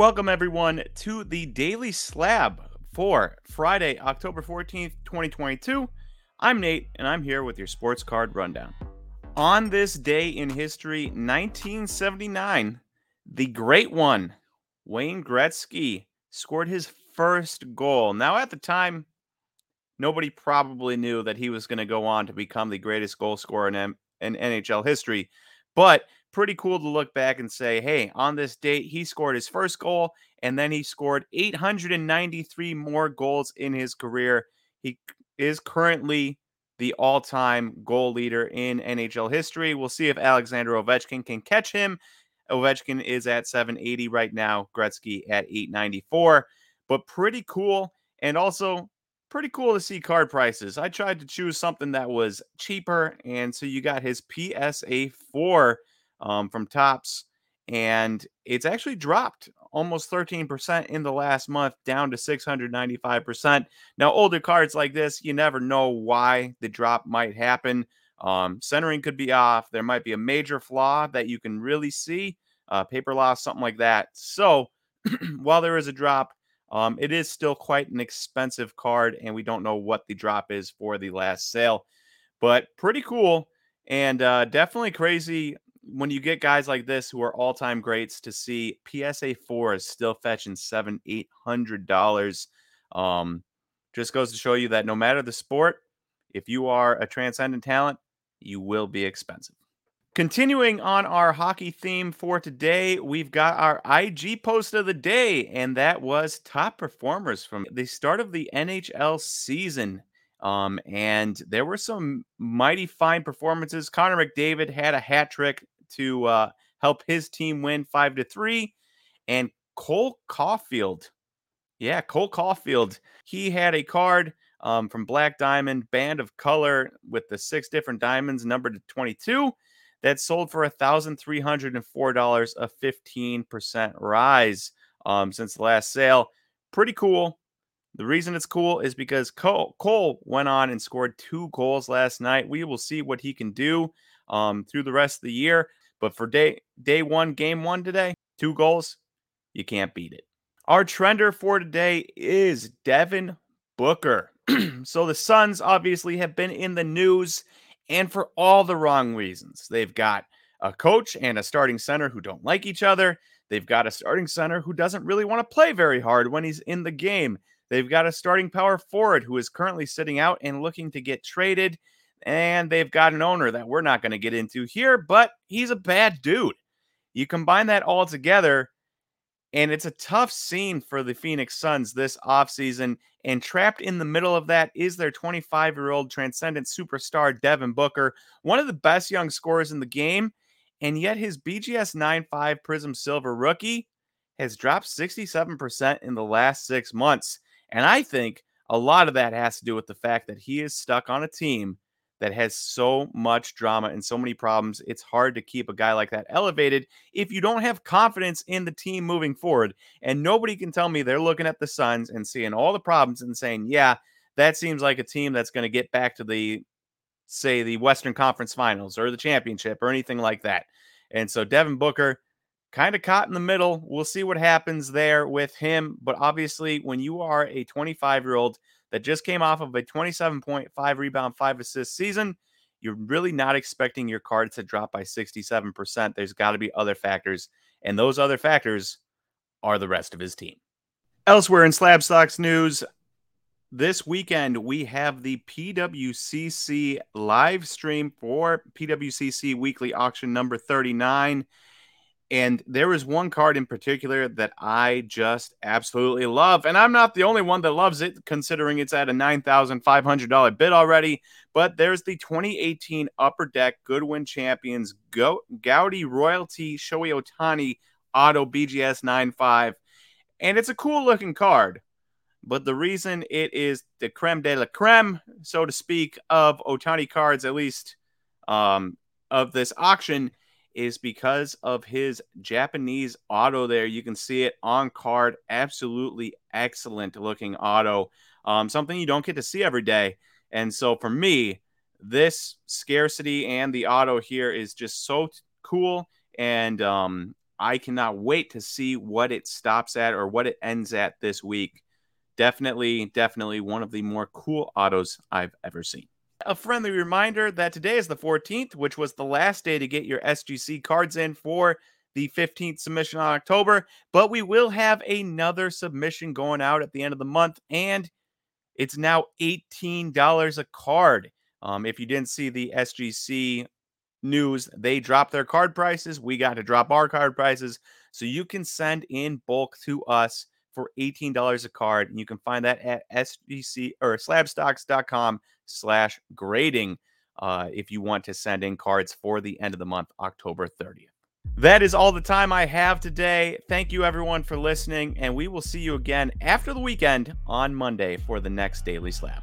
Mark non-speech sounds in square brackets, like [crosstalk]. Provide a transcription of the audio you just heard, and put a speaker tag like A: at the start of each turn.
A: Welcome, everyone, to the Daily Slab for Friday, October 14th, 2022. I'm Nate, and I'm here with your sports card rundown. On this day in history, 1979, the great one, Wayne Gretzky, scored his first goal. Now, at the time, nobody probably knew that he was going to go on to become the greatest goal scorer in, M- in NHL history, but pretty cool to look back and say, hey, on this date, he scored his first goal, and then he scored 893 more goals in his career. He is currently the all time goal leader in NHL history. We'll see if Alexander Ovechkin can catch him. Ovechkin is at 780 right now, Gretzky at 894, but pretty cool. And also, pretty cool to see card prices. I tried to choose something that was cheaper, and so you got his PSA 4 um, from Topps, and it's actually dropped almost 13% in the last month, down to 695%. Now, older cards like this, you never know why the drop might happen. Um, centering could be off. There might be a major flaw that you can really see, uh, paper loss, something like that. So, [clears throat] while there is a drop, um, it is still quite an expensive card, and we don't know what the drop is for the last sale, but pretty cool and uh, definitely crazy when you get guys like this who are all time greats to see PSA four is still fetching seven, eight hundred dollars. Um, just goes to show you that no matter the sport, if you are a transcendent talent, you will be expensive. Continuing on our hockey theme for today, we've got our IG post of the day, and that was top performers from the start of the NHL season. Um, and there were some mighty fine performances. Connor McDavid had a hat trick to uh, help his team win five to three. And Cole Caufield, yeah, Cole Caufield, he had a card um, from Black Diamond Band of Color with the six different diamonds numbered to 22 that sold for $1,304, a 15% rise um, since the last sale. Pretty cool. The reason it's cool is because Cole, Cole went on and scored two goals last night. We will see what he can do um, through the rest of the year. But for day day one, game one today, two goals, you can't beat it. Our trender for today is Devin Booker. [clears throat] so the Suns obviously have been in the news and for all the wrong reasons. They've got a coach and a starting center who don't like each other. They've got a starting center who doesn't really want to play very hard when he's in the game. They've got a starting power forward who is currently sitting out and looking to get traded and they've got an owner that we're not going to get into here, but he's a bad dude. You combine that all together, and it's a tough scene for the Phoenix Suns this offseason. And trapped in the middle of that is their 25 year old transcendent superstar, Devin Booker, one of the best young scorers in the game. And yet his BGS 9.5 Prism Silver rookie has dropped 67% in the last six months. And I think a lot of that has to do with the fact that he is stuck on a team that has so much drama and so many problems. It's hard to keep a guy like that elevated if you don't have confidence in the team moving forward. And nobody can tell me they're looking at the Suns and seeing all the problems and saying, yeah, that seems like a team that's going to get back to the, say, the Western Conference Finals or the championship or anything like that. And so Devin Booker, kind of caught in the middle. We'll see what happens there with him. But obviously, when you are a 25 year old that just came off of a 27.5 rebound, five assist season, you're really not expecting your card to drop by 67%. There's got to be other factors, and those other factors are the rest of his team. Elsewhere in Slab Stocks news, this weekend we have the PWCC live stream for PWCC weekly auction number 39. And there is one card in particular that I just absolutely love. And I'm not the only one that loves it, considering it's at a $9,500 bid already. But there's the 2018 Upper Deck Goodwin Champions Go- Royalty Shohei Ohtani Auto BGS 95. And it's a cool looking card. But the reason it is the creme de la creme, so to speak, of Ohtani cards, at least um, of this auction, is because of his Japanese auto there. You can see it on card. Absolutely excellent looking auto. Um, something you don't get to see every day. And so for me, this scarcity and the auto here is just so t- cool. And um, I cannot wait to see what it stops at or what it ends at this week. Definitely, definitely one of the more cool autos I've ever seen. A friendly reminder that today is the 14th, which was the last day to get your SGC cards in for the 15th submission on October, but we will have another submission going out at the end of the month, and it's now $18 a card. Um, if you didn't see the SGC news, they dropped their card prices. We got to drop our card prices. So you can send in bulk to us for $18 a card. And you can find that at SGC or slabstocks.com slash grading uh, if you want to send in cards for the end of the month, October 30th. That is all the time I have today. Thank you, everyone, for listening, and we will see you again after the weekend on Monday for the next Daily Slab.